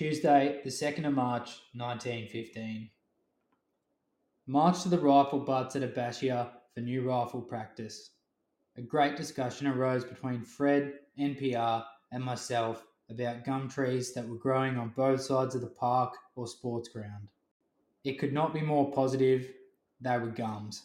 Tuesday, the 2nd of March, 1915. March to the rifle butts at Abbassia for new rifle practice. A great discussion arose between Fred, NPR, and myself about gum trees that were growing on both sides of the park or sports ground. It could not be more positive, they were gums.